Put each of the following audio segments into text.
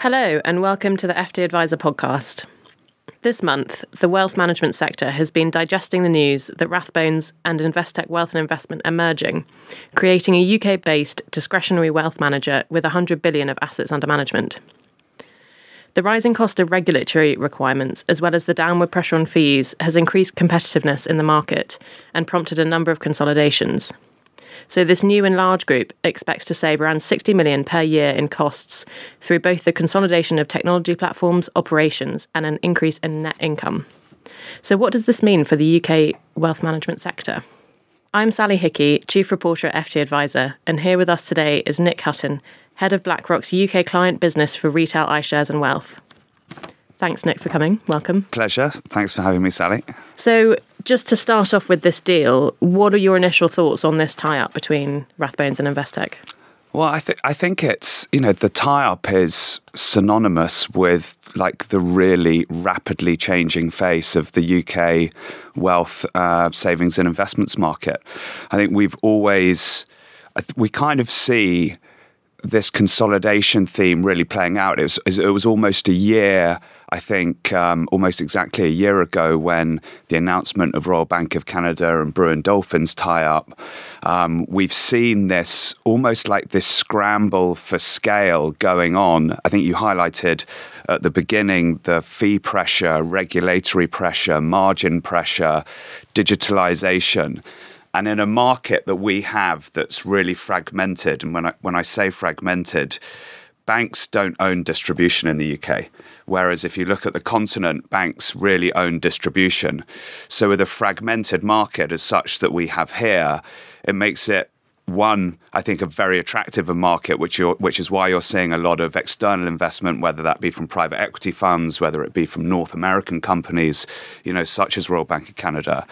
Hello, and welcome to the FT Adviser podcast. This month, the wealth management sector has been digesting the news that Rathbones and Investec Wealth and Investment are merging, creating a UK based discretionary wealth manager with 100 billion of assets under management. The rising cost of regulatory requirements, as well as the downward pressure on fees, has increased competitiveness in the market and prompted a number of consolidations. So this new enlarged group expects to save around 60 million per year in costs through both the consolidation of technology platforms, operations, and an increase in net income. So what does this mean for the UK wealth management sector? I'm Sally Hickey, Chief Reporter at FT Adviser, and here with us today is Nick Hutton, Head of BlackRock's UK client business for retail iShares and wealth. Thanks, Nick, for coming. Welcome. Pleasure. Thanks for having me, Sally. So, just to start off with this deal, what are your initial thoughts on this tie up between Rathbones and Investec? Well, I think I think it's you know the tie-up is synonymous with like the really rapidly changing face of the UK wealth uh, savings and investments market. I think we've always we kind of see this consolidation theme really playing out. It was, it was almost a year, I think, um, almost exactly a year ago when the announcement of Royal Bank of Canada and Brewin Dolphin's tie up. Um, we've seen this almost like this scramble for scale going on. I think you highlighted at the beginning the fee pressure, regulatory pressure, margin pressure, digitalization. And in a market that we have that's really fragmented, and when I, when I say fragmented, banks don't own distribution in the UK. Whereas if you look at the continent, banks really own distribution. So with a fragmented market as such that we have here, it makes it one, I think, a very attractive market, which which is why you're seeing a lot of external investment, whether that be from private equity funds, whether it be from North American companies, you know, such as Royal Bank of Canada.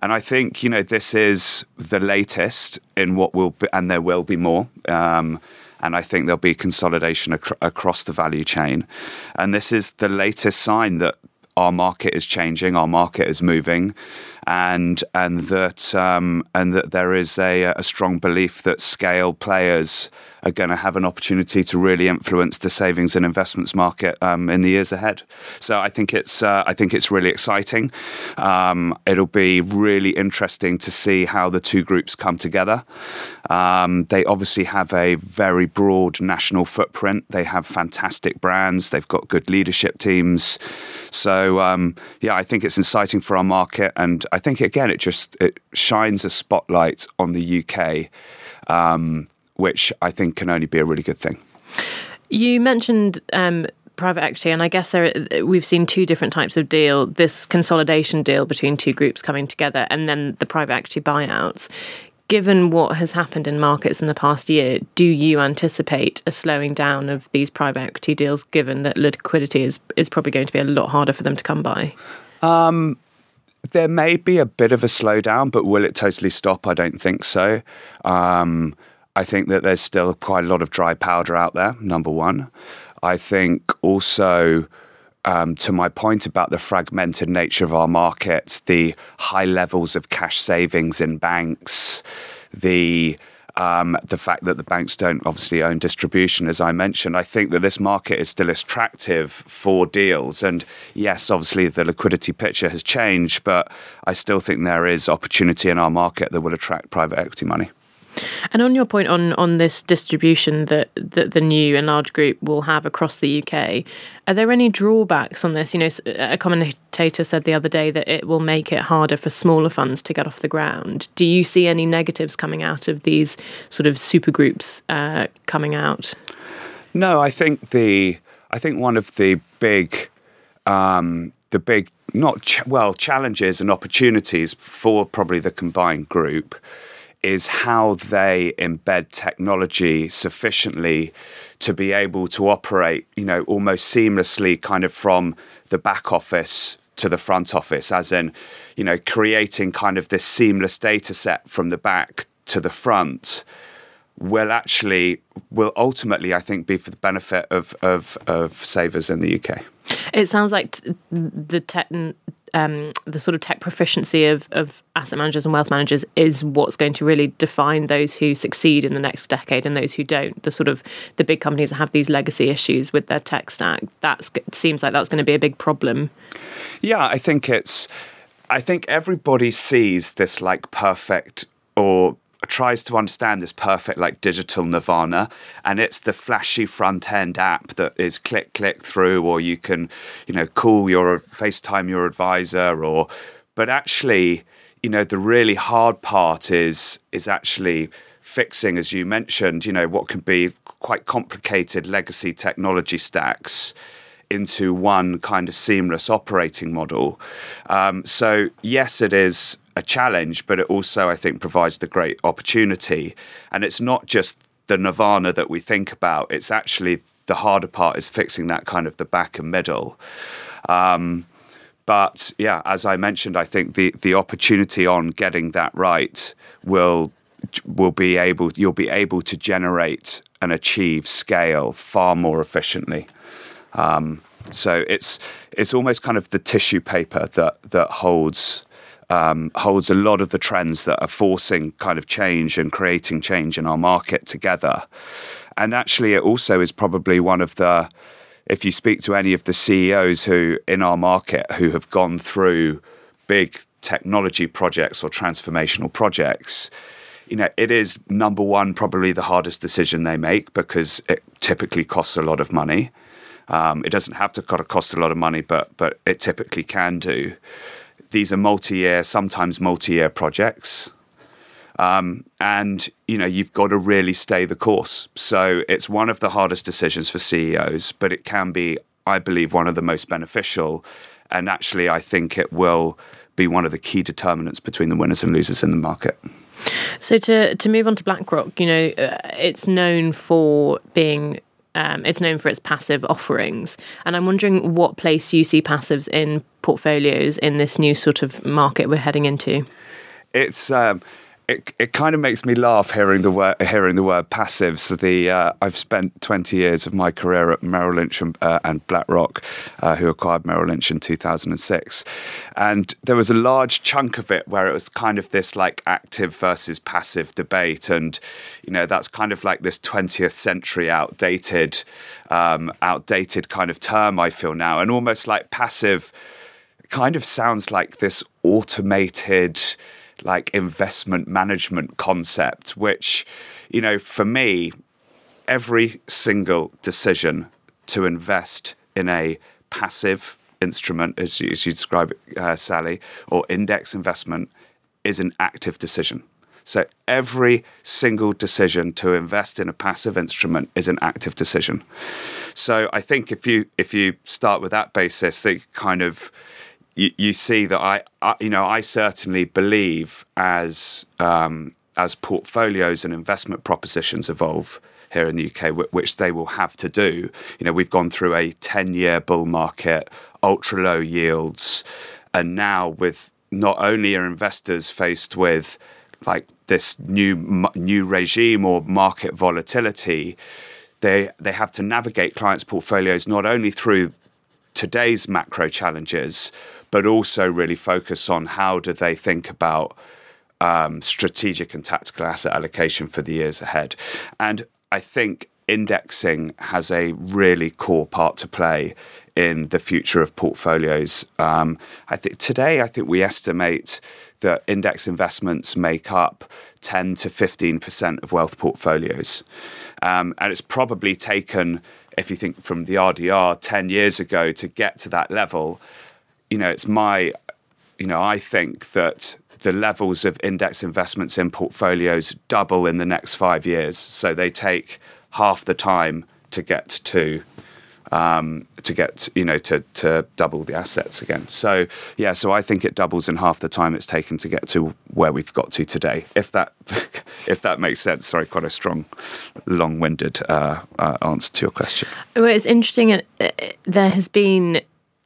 And I think, you know, this is the latest in what will be, and there will be more. Um, and I think there'll be consolidation ac- across the value chain. And this is the latest sign that our market is changing, our market is moving, and and that um, and that there is a, a strong belief that scale players are going to have an opportunity to really influence the savings and investments market um, in the years ahead. So I think it's uh, I think it's really exciting. Um, it'll be really interesting to see how the two groups come together. Um, they obviously have a very broad national footprint. They have fantastic brands. They've got good leadership teams. So um, yeah, I think it's exciting for our market, and I think again it just it shines a spotlight on the UK. Um, which I think can only be a really good thing. You mentioned um, private equity, and I guess there we've seen two different types of deal: this consolidation deal between two groups coming together, and then the private equity buyouts. Given what has happened in markets in the past year, do you anticipate a slowing down of these private equity deals? Given that liquidity is is probably going to be a lot harder for them to come by. Um, there may be a bit of a slowdown, but will it totally stop? I don't think so. Um, I think that there's still quite a lot of dry powder out there, number one. I think also, um, to my point about the fragmented nature of our markets, the high levels of cash savings in banks, the um, the fact that the banks don't obviously own distribution, as I mentioned, I think that this market is still attractive for deals. And yes, obviously the liquidity picture has changed, but I still think there is opportunity in our market that will attract private equity money. And on your point on on this distribution that, that the new enlarged group will have across the UK, are there any drawbacks on this? You know, a commentator said the other day that it will make it harder for smaller funds to get off the ground. Do you see any negatives coming out of these sort of super groups uh, coming out? No, I think the I think one of the big um, the big not ch- well challenges and opportunities for probably the combined group is how they embed technology sufficiently to be able to operate, you know, almost seamlessly kind of from the back office to the front office, as in, you know, creating kind of this seamless data set from the back to the front will actually will ultimately I think be for the benefit of of, of savers in the UK. It sounds like t- the tech, um, the sort of tech proficiency of, of asset managers and wealth managers is what's going to really define those who succeed in the next decade and those who don't. The sort of the big companies that have these legacy issues with their tech stack. That seems like that's going to be a big problem. Yeah, I think it's. I think everybody sees this like perfect or tries to understand this perfect like digital nirvana and it's the flashy front end app that is click click through or you can you know call your facetime your advisor or but actually you know the really hard part is is actually fixing as you mentioned you know what can be quite complicated legacy technology stacks into one kind of seamless operating model. Um, so, yes, it is a challenge, but it also, I think, provides the great opportunity. And it's not just the nirvana that we think about, it's actually the harder part is fixing that kind of the back and middle. Um, but yeah, as I mentioned, I think the, the opportunity on getting that right will will be able you'll be able to generate and achieve scale far more efficiently. Um, so it's it's almost kind of the tissue paper that that holds um, holds a lot of the trends that are forcing kind of change and creating change in our market together. And actually, it also is probably one of the if you speak to any of the CEOs who in our market who have gone through big technology projects or transformational projects, you know, it is number one probably the hardest decision they make because it typically costs a lot of money. Um, it doesn't have to cost a lot of money, but but it typically can do. These are multi-year, sometimes multi-year projects, um, and you know you've got to really stay the course. So it's one of the hardest decisions for CEOs, but it can be, I believe, one of the most beneficial. And actually, I think it will be one of the key determinants between the winners and losers in the market. So to to move on to BlackRock, you know, uh, it's known for being um, it's known for its passive offerings. And I'm wondering what place you see passives in portfolios in this new sort of market we're heading into. It's um, it, it kind of makes me laugh hearing the word hearing the word passives. The uh, I've spent 20 years of my career at Merrill Lynch and, uh, and BlackRock, uh, who acquired Merrill Lynch in 2006, and there was a large chunk of it where it was kind of this like active versus passive debate, and you know that's kind of like this 20th century outdated, um, outdated kind of term. I feel now, and almost like passive, kind of sounds like this automated like investment management concept, which, you know, for me, every single decision to invest in a passive instrument, as you, as you describe it, uh, Sally, or index investment is an active decision. So every single decision to invest in a passive instrument is an active decision. So I think if you if you start with that basis, they kind of you, you see that I, I, you know, I certainly believe as um, as portfolios and investment propositions evolve here in the UK, which they will have to do. You know, we've gone through a ten-year bull market, ultra low yields, and now with not only are investors faced with like this new new regime or market volatility, they they have to navigate clients' portfolios not only through today's macro challenges, but also really focus on how do they think about um, strategic and tactical asset allocation for the years ahead. And I think indexing has a really core part to play in the future of portfolios. Um, I think today, I think we estimate that index investments make up 10 to 15% of wealth portfolios. Um, and it's probably taken, if you think from the RDR 10 years ago, to get to that level you know, it's my, you know, I think that the levels of index investments in portfolios double in the next five years. So they take half the time to get to um, to get you know to to double the assets again. So yeah, so I think it doubles in half the time it's taken to get to where we've got to today. If that if that makes sense. Sorry, quite a strong, long-winded uh, uh, answer to your question. Well, it's interesting. Uh, there has been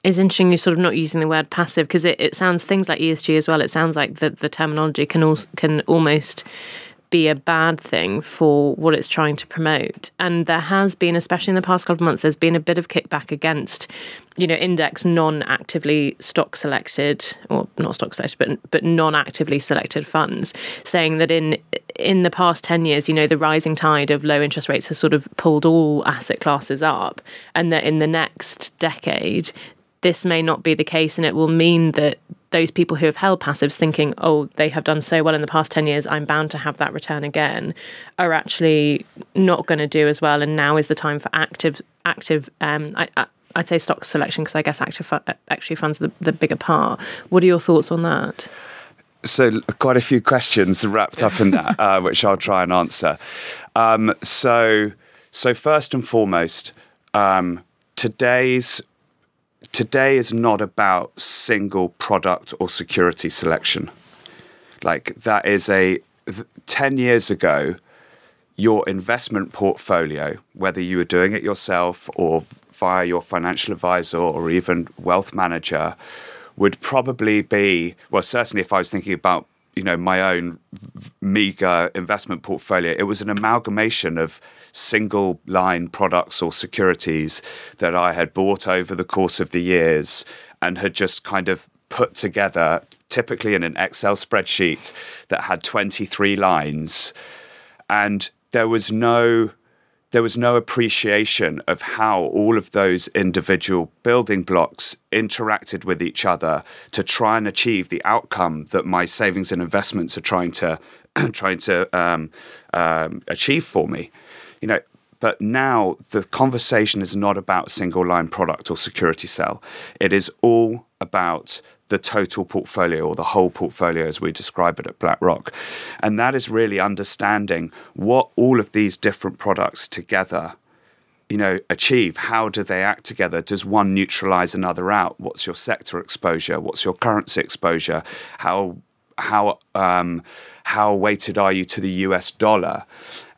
is interesting you sort of not using the word passive because it, it sounds things like ESG as well. It sounds like the, the terminology can also can almost be a bad thing for what it's trying to promote. And there has been, especially in the past couple of months, there's been a bit of kickback against, you know, index non-actively stock selected or not stock selected, but but non-actively selected funds, saying that in in the past ten years, you know, the rising tide of low interest rates has sort of pulled all asset classes up, and that in the next decade, this may not be the case, and it will mean that those people who have held passives thinking, oh, they have done so well in the past 10 years, I'm bound to have that return again, are actually not going to do as well. And now is the time for active, active, um, I, I, would say stock selection because I guess active actually funds the, the bigger part. What are your thoughts on that? So, quite a few questions wrapped up in that, uh, which I'll try and answer. Um, so, so first and foremost, um, today's today is not about single product or security selection. Like that is a 10 years ago, your investment portfolio, whether you were doing it yourself or via your financial advisor or even wealth manager, would probably be well, certainly if I was thinking about you know my own meager investment portfolio, it was an amalgamation of single line products or securities that I had bought over the course of the years and had just kind of put together, typically in an Excel spreadsheet that had 23 lines. And there was no there was no appreciation of how all of those individual building blocks interacted with each other to try and achieve the outcome that my savings and investments are trying to trying to um, um, achieve for me. You know, but now the conversation is not about single line product or security cell. It is all about the total portfolio or the whole portfolio as we describe it at BlackRock. And that is really understanding what all of these different products together you know achieve. How do they act together? Does one neutralize another out? What's your sector exposure? What's your currency exposure? How how um, how weighted are you to the US dollar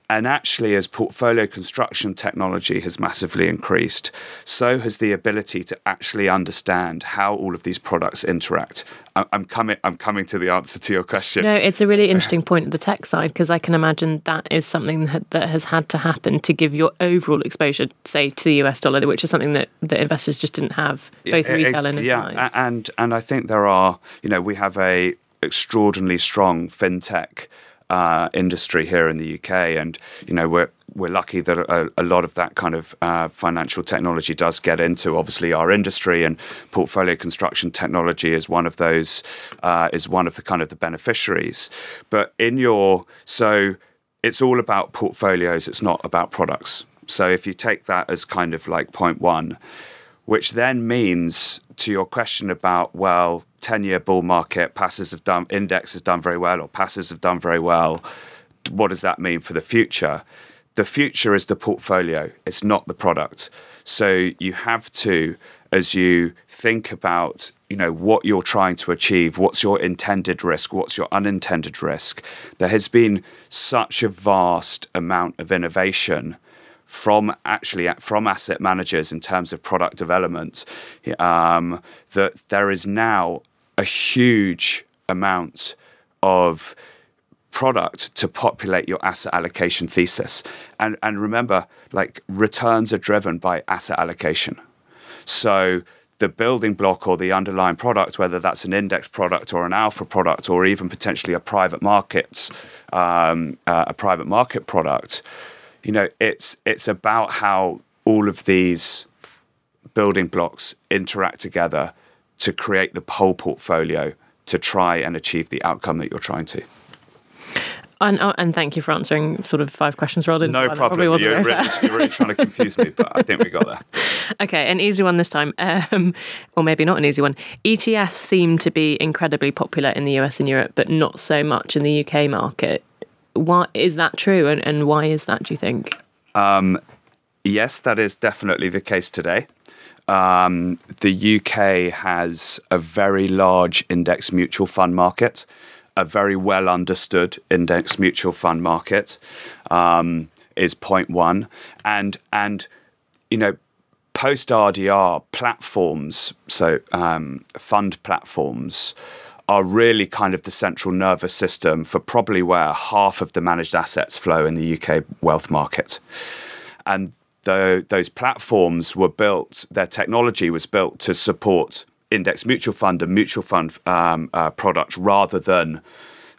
and actually, as portfolio construction technology has massively increased, so has the ability to actually understand how all of these products interact. I'm coming. I'm coming to the answer to your question. No, it's a really interesting point at the tech side because I can imagine that is something that, that has had to happen to give your overall exposure, say, to the US dollar, which is something that, that investors just didn't have, both retail and yeah, and and I think there are. You know, we have a extraordinarily strong fintech uh, industry here in the UK, and you know we're we're lucky that a, a lot of that kind of uh, financial technology does get into obviously our industry, and portfolio construction technology is one of those uh, is one of the kind of the beneficiaries. But in your so it's all about portfolios; it's not about products. So if you take that as kind of like point one, which then means to your question about well 10 year bull market, passives have done, index has done very well, or passives have done very well. What does that mean for the future? The future is the portfolio, it's not the product. So you have to, as you think about you know what you're trying to achieve what's your intended risk what's your unintended risk there has been such a vast amount of innovation from actually from asset managers in terms of product development um, that there is now a huge amount of product to populate your asset allocation thesis. And and remember, like returns are driven by asset allocation. So the building block or the underlying product, whether that's an index product or an alpha product or even potentially a private markets, um, uh, a private market product, you know, it's it's about how all of these building blocks interact together to create the whole portfolio to try and achieve the outcome that you're trying to. And, oh, and thank you for answering sort of five questions rolled into No one. problem. You're really, you're really, trying to confuse me, but I think we got there. okay, an easy one this time, um, or maybe not an easy one. ETFs seem to be incredibly popular in the US and Europe, but not so much in the UK market. Why is that true, and, and why is that? Do you think? Um, yes, that is definitely the case today. Um, the UK has a very large index mutual fund market, a very well understood index mutual fund market. Um, is point one, and and you know post RDR platforms, so um, fund platforms, are really kind of the central nervous system for probably where half of the managed assets flow in the UK wealth market. And the, those platforms were built, their technology was built to support index mutual fund and mutual fund um, uh, products rather than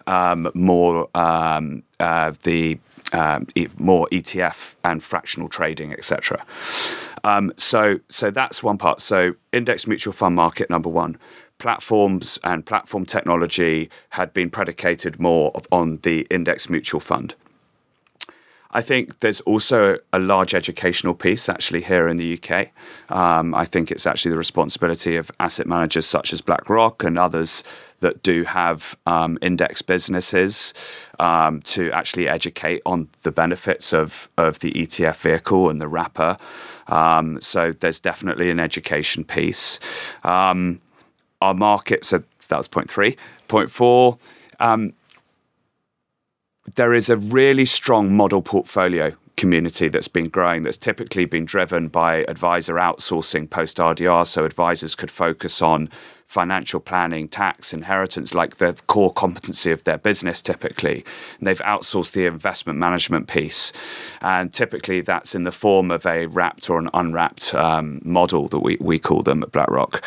um, more um, uh, the um, e- more ETF and fractional trading, etc. Um, so, so that's one part. So, index mutual fund market number one. Platforms and platform technology had been predicated more on the index mutual fund. I think there's also a large educational piece actually here in the UK. Um, I think it's actually the responsibility of asset managers such as BlackRock and others that do have um, index businesses um, to actually educate on the benefits of, of the ETF vehicle and the wrapper. Um, so there's definitely an education piece. Um, our market, so that was point three. Point four, um, there is a really strong model portfolio community that's been growing that's typically been driven by advisor outsourcing post RDR so advisors could focus on financial planning, tax, inheritance, like the core competency of their business typically. And they've outsourced the investment management piece. And typically that's in the form of a wrapped or an unwrapped um, model that we, we call them at BlackRock.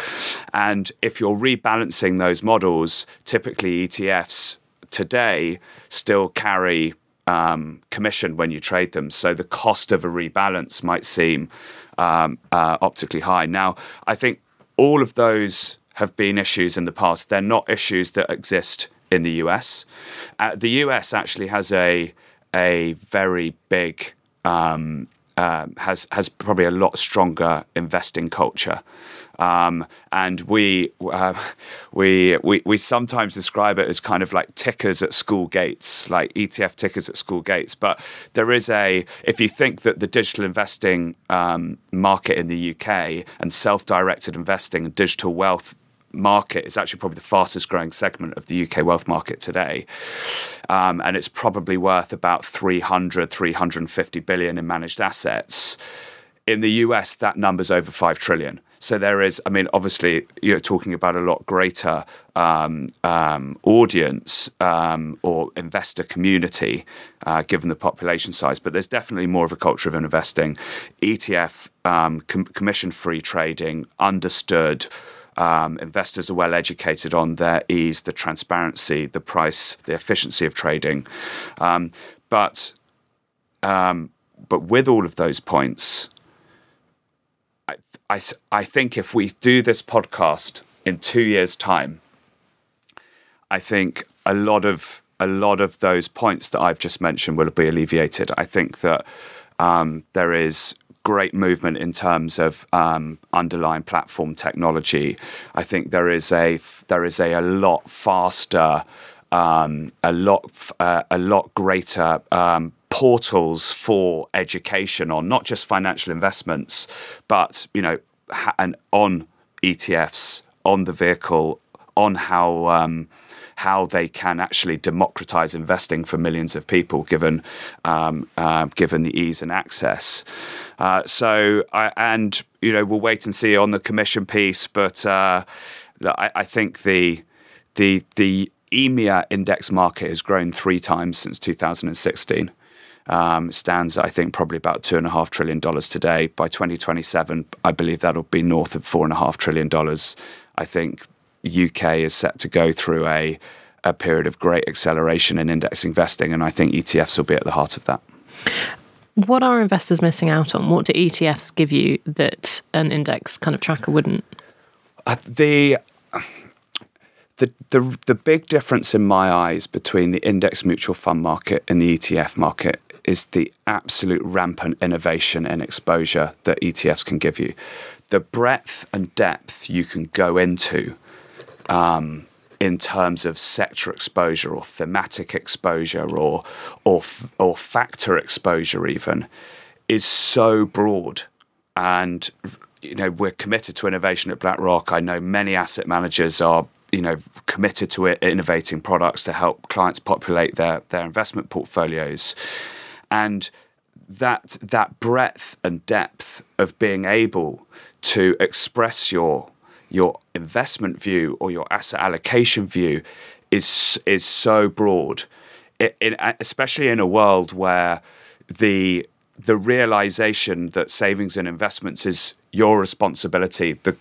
And if you're rebalancing those models, typically ETFs today still carry um, commission when you trade them. So the cost of a rebalance might seem um, uh, optically high. Now, I think all of those have been issues in the past. They're not issues that exist in the US. Uh, the US actually has a a very big um, uh, has has probably a lot stronger investing culture. Um, and we, uh, we, we, we sometimes describe it as kind of like tickers at school gates, like ETF tickers at school gates. But there is a, if you think that the digital investing um, market in the UK and self directed investing and digital wealth market is actually probably the fastest growing segment of the UK wealth market today. Um, and it's probably worth about 300, 350 billion in managed assets. In the US, that number's over 5 trillion. So there is, I mean, obviously, you're talking about a lot greater um, um, audience um, or investor community uh, given the population size, but there's definitely more of a culture of investing. ETF, um, com- commission free trading, understood. Um, investors are well educated on their ease, the transparency, the price, the efficiency of trading. Um, but um, but with all of those points, I, I, I think if we do this podcast in two years' time, I think a lot of a lot of those points that I've just mentioned will be alleviated. I think that um, there is great movement in terms of um, underlying platform technology. I think there is a there is a, a lot faster, um, a lot uh, a lot greater um, portals for education on not just financial investments, but you know, ha- and on ETFs, on the vehicle, on how um, how they can actually democratize investing for millions of people, given um, uh, given the ease and access. Uh, so, I, and you know, we'll wait and see on the commission piece, but uh, I, I think the the the EMEA index market has grown three times since 2016. Um, stands, I think, probably about two and a half trillion dollars today. By 2027, I believe that'll be north of four and a half trillion dollars. I think UK is set to go through a a period of great acceleration in index investing, and I think ETFs will be at the heart of that. What are investors missing out on? What do ETFs give you that an index kind of tracker wouldn't? Uh, the the, the the big difference in my eyes between the index mutual fund market and the ETF market is the absolute rampant innovation and exposure that ETFs can give you. The breadth and depth you can go into um, in terms of sector exposure or thematic exposure or or or factor exposure even is so broad. And you know we're committed to innovation at BlackRock. I know many asset managers are you know committed to innovating products to help clients populate their their investment portfolios. And that that breadth and depth of being able to express your your investment view or your asset allocation view is is so broad, it, it, especially in a world where the the realization that savings and investments is your responsibility. The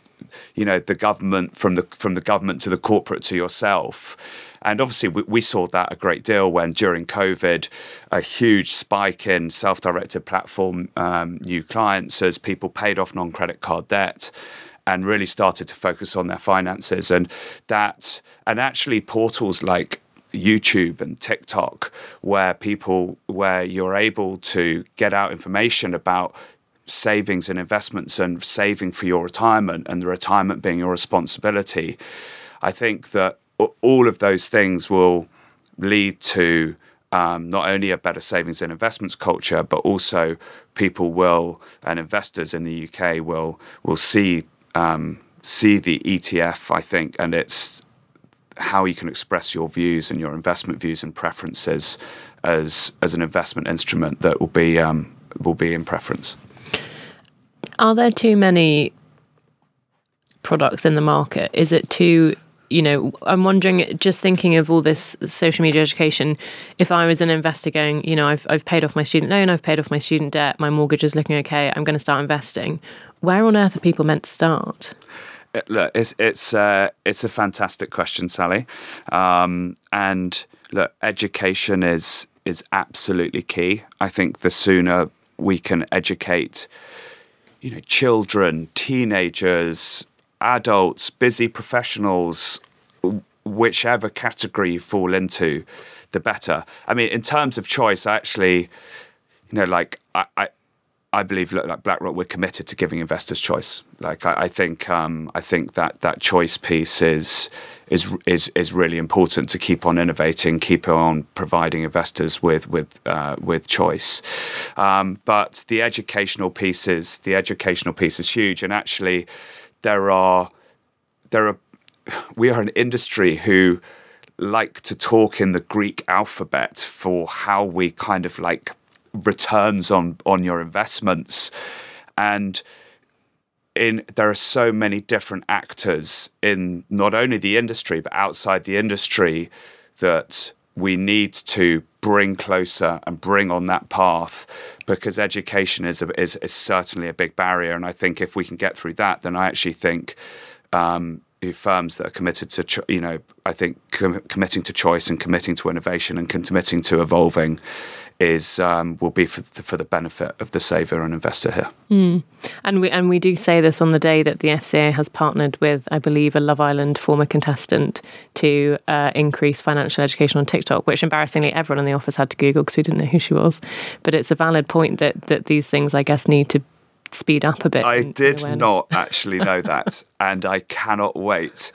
you know the government from the from the government to the corporate to yourself. And obviously, we, we, saw that a great deal when during COVID, a huge spike in self directed platform um, new clients as people paid off non credit card debt and really started to focus on their finances. And that, and actually, portals like YouTube and TikTok, where people, where you're able to get out information about savings and investments and saving for your retirement and the retirement being your responsibility. I think that all of those things will lead to um, not only a better savings and investments culture, but also people will and investors in the UK will will see um, see the ETF. I think, and it's how you can express your views and your investment views and preferences as as an investment instrument that will be um, will be in preference. Are there too many products in the market? Is it too you know, I'm wondering, just thinking of all this social media education, if I was an investor going, you know, I've, I've paid off my student loan, I've paid off my student debt, my mortgage is looking okay, I'm going to start investing. Where on earth are people meant to start? Uh, look, it's it's uh, it's a fantastic question, Sally, um, and look, education is is absolutely key. I think the sooner we can educate, you know, children, teenagers, adults, busy professionals, whichever category you fall into, the better. I mean, in terms of choice, I actually, you know, like I, I, I believe like BlackRock, we're committed to giving investors choice. Like I, I think, um, I think that that choice piece is is is is really important to keep on innovating, keep on providing investors with with uh, with choice. Um, but the educational pieces, the educational piece is huge, and actually there are there are we are an industry who like to talk in the Greek alphabet for how we kind of like returns on on your investments and in there are so many different actors in not only the industry but outside the industry that we need to bring closer and bring on that path because education is, a, is, is certainly a big barrier. And I think if we can get through that, then I actually think um, firms that are committed to, cho- you know, I think com- committing to choice and committing to innovation and committing to evolving is um, will be for the, for the benefit of the saver and investor here. Mm. And we and we do say this on the day that the FCA has partnered with, I believe, a Love Island former contestant to uh, increase financial education on TikTok, which embarrassingly everyone in the office had to Google because we didn't know who she was. But it's a valid point that that these things, I guess, need to speed up a bit. I did not actually know that, and I cannot wait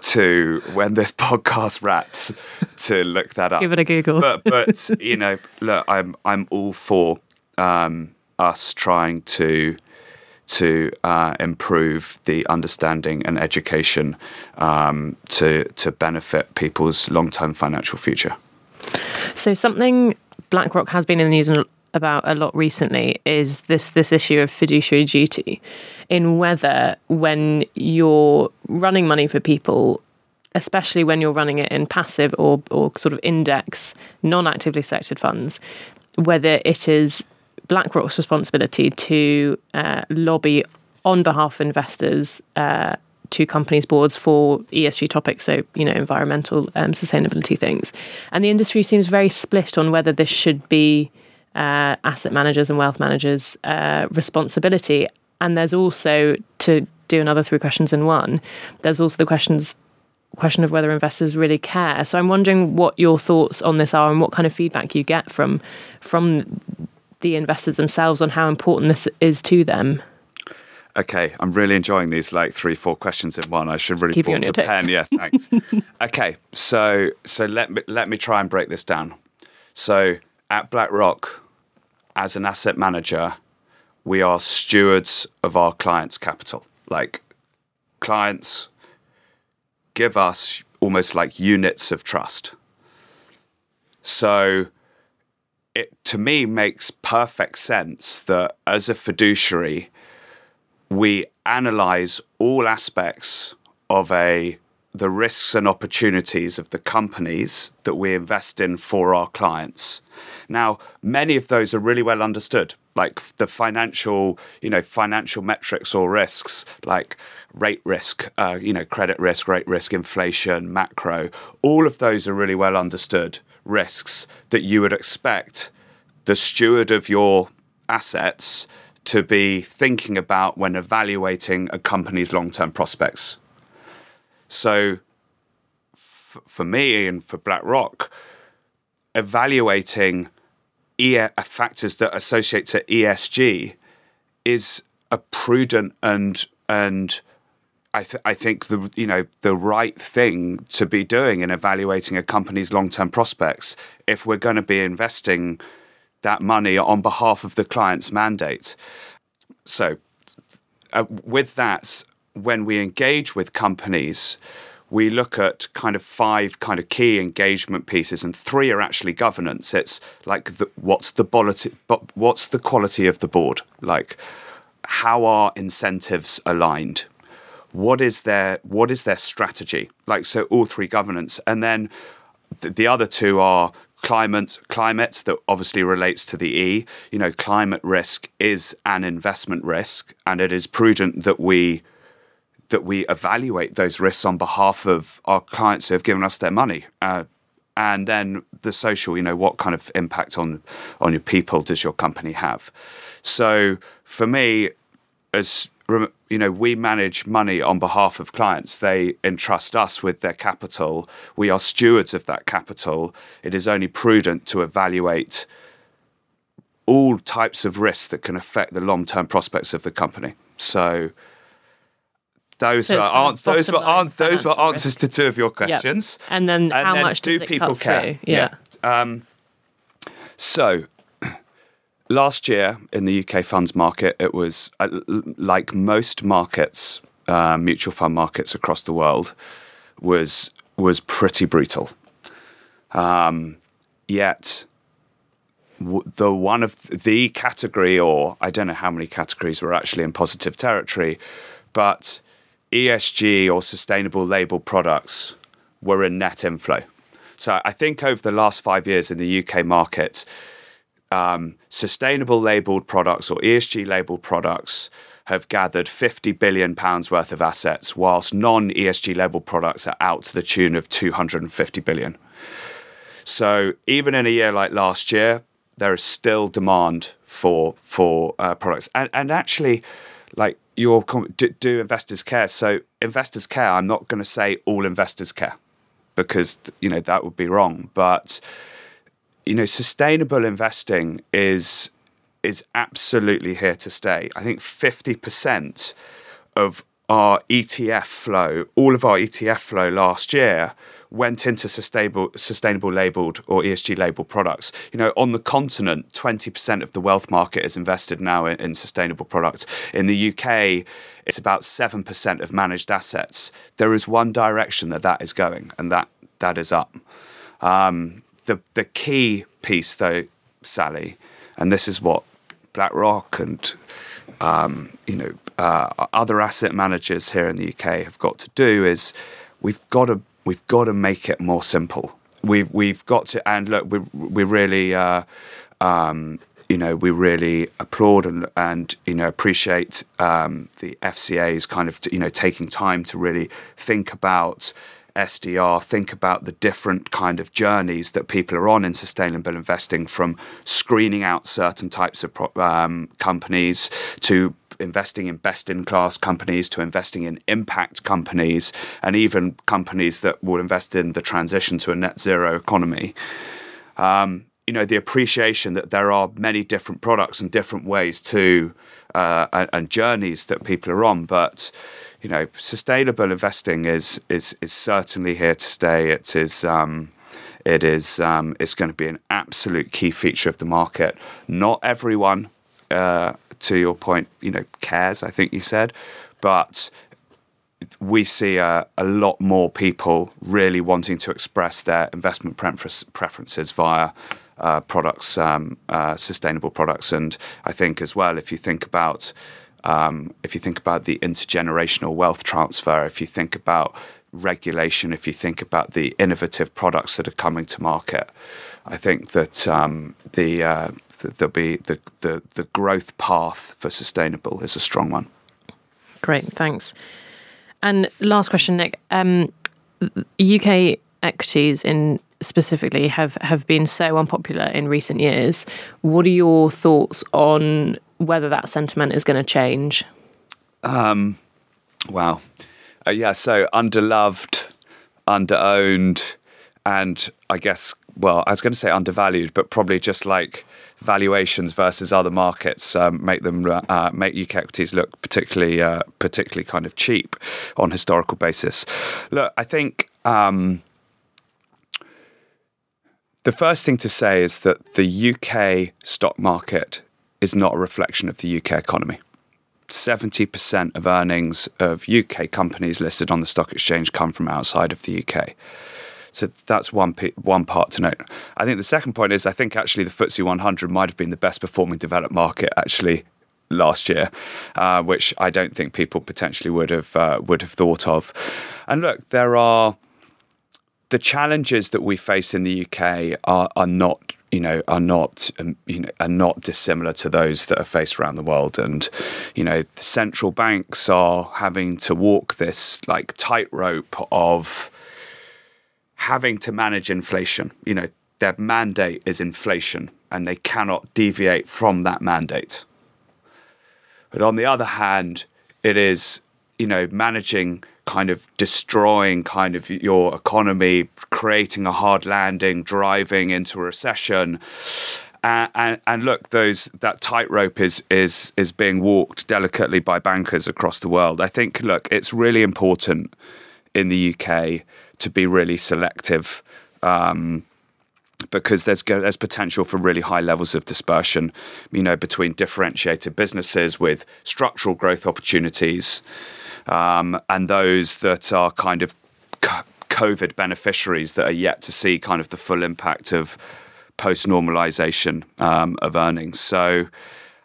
to when this podcast wraps to look that up. Give it a Google. But but you know, look, I'm I'm all for um, us trying to to uh, improve the understanding and education um, to to benefit people's long term financial future. So something BlackRock has been in the news about a lot recently is this this issue of fiduciary duty in whether when you're running money for people especially when you're running it in passive or or sort of index non-actively selected funds whether it is BlackRock's responsibility to uh, lobby on behalf of investors uh, to companies' boards for ESG topics, so you know environmental um, sustainability things, and the industry seems very split on whether this should be uh, asset managers and wealth managers' uh, responsibility. And there's also to do another three questions in one. There's also the questions question of whether investors really care. So I'm wondering what your thoughts on this are and what kind of feedback you get from from the investors themselves on how important this is to them. Okay, I'm really enjoying these like three, four questions in one. I should really Keep pull a pen. Yeah, thanks. okay, so so let me let me try and break this down. So at BlackRock, as an asset manager, we are stewards of our clients' capital. Like clients give us almost like units of trust. So it to me makes perfect sense that as a fiduciary, we analyze all aspects of a the risks and opportunities of the companies that we invest in for our clients. Now, many of those are really well understood, like the financial, you know, financial metrics or risks, like rate risk, uh, you know, credit risk, rate risk, inflation, macro. All of those are really well understood risks that you would expect the steward of your assets to be thinking about when evaluating a company's long-term prospects. So, f- for me and for BlackRock, evaluating e- factors that associate to ESG is a prudent and and I, th- I think the you know the right thing to be doing in evaluating a company's long term prospects if we're going to be investing that money on behalf of the client's mandate. So, uh, with that, when we engage with companies, we look at kind of five kind of key engagement pieces, and three are actually governance. It's like the, what's the quality, what's the quality of the board, like how are incentives aligned, what is their what is their strategy, like so all three governance, and then the, the other two are climate climate that obviously relates to the E. You know, climate risk is an investment risk, and it is prudent that we that we evaluate those risks on behalf of our clients who have given us their money. Uh, and then the social, you know, what kind of impact on on your people does your company have? So for me, as you know, we manage money on behalf of clients. They entrust us with their capital. We are stewards of that capital. It is only prudent to evaluate all types of risks that can affect the long term prospects of the company. So those were, ans- those, were those were answers to two of your questions. Yep. And then and how then much do people care? Yeah. yeah. Um, so last year in the UK funds market, it was uh, like most markets, uh, mutual fund markets across the world, was was pretty brutal. Um, yet the one of the category, or I don't know how many categories were actually in positive territory, but ESG or sustainable label products were in net inflow. So I think over the last five years in the UK market, um, sustainable labeled products or ESG labeled products have gathered 50 billion pounds worth of assets, whilst non ESG labeled products are out to the tune of 250 billion. So even in a year like last year, there is still demand for for uh, products, and and actually, like your do, do investors care? So investors care. I'm not going to say all investors care because you know that would be wrong, but you know, sustainable investing is is absolutely here to stay. I think fifty percent of our ETF flow, all of our ETF flow last year, went into sustainable sustainable labeled or ESG labeled products. You know, on the continent, 20% of the wealth market is invested now in, in, sustainable products. In the UK, it's about 7% of managed assets. There is one direction that that is going, and that that is up. Um, the the key piece, though, Sally, and this is what BlackRock and um, you know uh, other asset managers here in the UK have got to do is we've got to we've got to make it more simple. We've we've got to and look we we really uh, um, you know we really applaud and and you know appreciate um, the FCA's kind of you know taking time to really think about SDR, think about the different kind of journeys that people are on in sustainable investing from screening out certain types of um, companies to investing in best in class companies to investing in impact companies and even companies that will invest in the transition to a net zero economy. Um, you know, the appreciation that there are many different products and different ways to uh, and, and journeys that people are on, but you know, sustainable investing is is is certainly here to stay. It is. Um, it is um, it's going to be an absolute key feature of the market. Not everyone, uh, to your point, you know, cares. I think you said, but we see a, a lot more people really wanting to express their investment preferences via uh, products, um, uh, sustainable products, and I think as well, if you think about um, if you think about the intergenerational wealth transfer, if you think about regulation, if you think about the innovative products that are coming to market, I think that um, the uh, there'll be the, the the growth path for sustainable is a strong one. Great, thanks. And last question, Nick. Um, UK equities in specifically have have been so unpopular in recent years. What are your thoughts on whether that sentiment is going to change? Um, wow, uh, yeah. So underloved, underowned, and I guess well, I was going to say undervalued, but probably just like valuations versus other markets um, make them uh, make UK equities look particularly uh, particularly kind of cheap on historical basis. Look, I think. Um, the first thing to say is that the UK stock market is not a reflection of the UK economy. 70% of earnings of UK companies listed on the stock exchange come from outside of the UK. So that's one one part to note. I think the second point is I think actually the FTSE 100 might have been the best performing developed market actually last year, uh, which I don't think people potentially would have uh, would have thought of. And look, there are the challenges that we face in the UK are are not you know are not um, you know are not dissimilar to those that are faced around the world and you know central banks are having to walk this like tightrope of having to manage inflation. You know, their mandate is inflation and they cannot deviate from that mandate. But on the other hand, it is, you know, managing kind of destroying kind of your economy, creating a hard landing, driving into a recession. And, and, look, those that tightrope is is is being walked delicately by bankers across the world. I think, look, it's really important in the UK to be really selective. Um, because there's there's potential for really high levels of dispersion, you know, between differentiated businesses with structural growth opportunities, um, and those that are kind of COVID beneficiaries that are yet to see kind of the full impact of post normalization um, of earnings. So,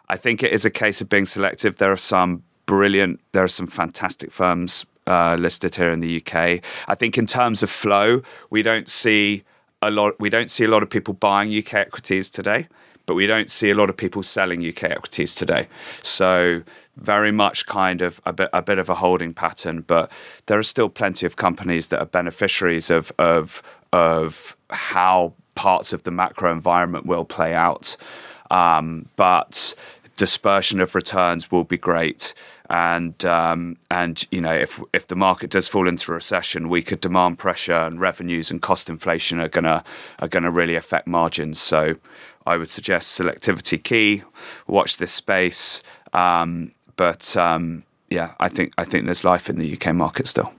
I think it is a case of being selective. There are some brilliant, there are some fantastic firms uh, listed here in the UK. I think in terms of flow, we don't see a lot. We don't see a lot of people buying UK equities today, but we don't see a lot of people selling UK equities today. So very much kind of a bit a bit of a holding pattern. But there are still plenty of companies that are beneficiaries of of of how parts of the macro environment will play out. Um, but dispersion of returns will be great and um, and you know if if the market does fall into a recession, weaker demand pressure and revenues and cost inflation are gonna are gonna really affect margins. So I would suggest selectivity key. Watch this space, um, but um, yeah, I think I think there's life in the UK market still.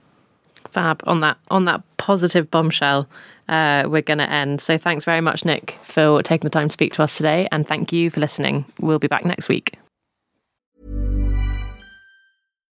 Fab on that on that positive bombshell. Uh, we're going to end. So thanks very much, Nick, for taking the time to speak to us today, and thank you for listening. We'll be back next week.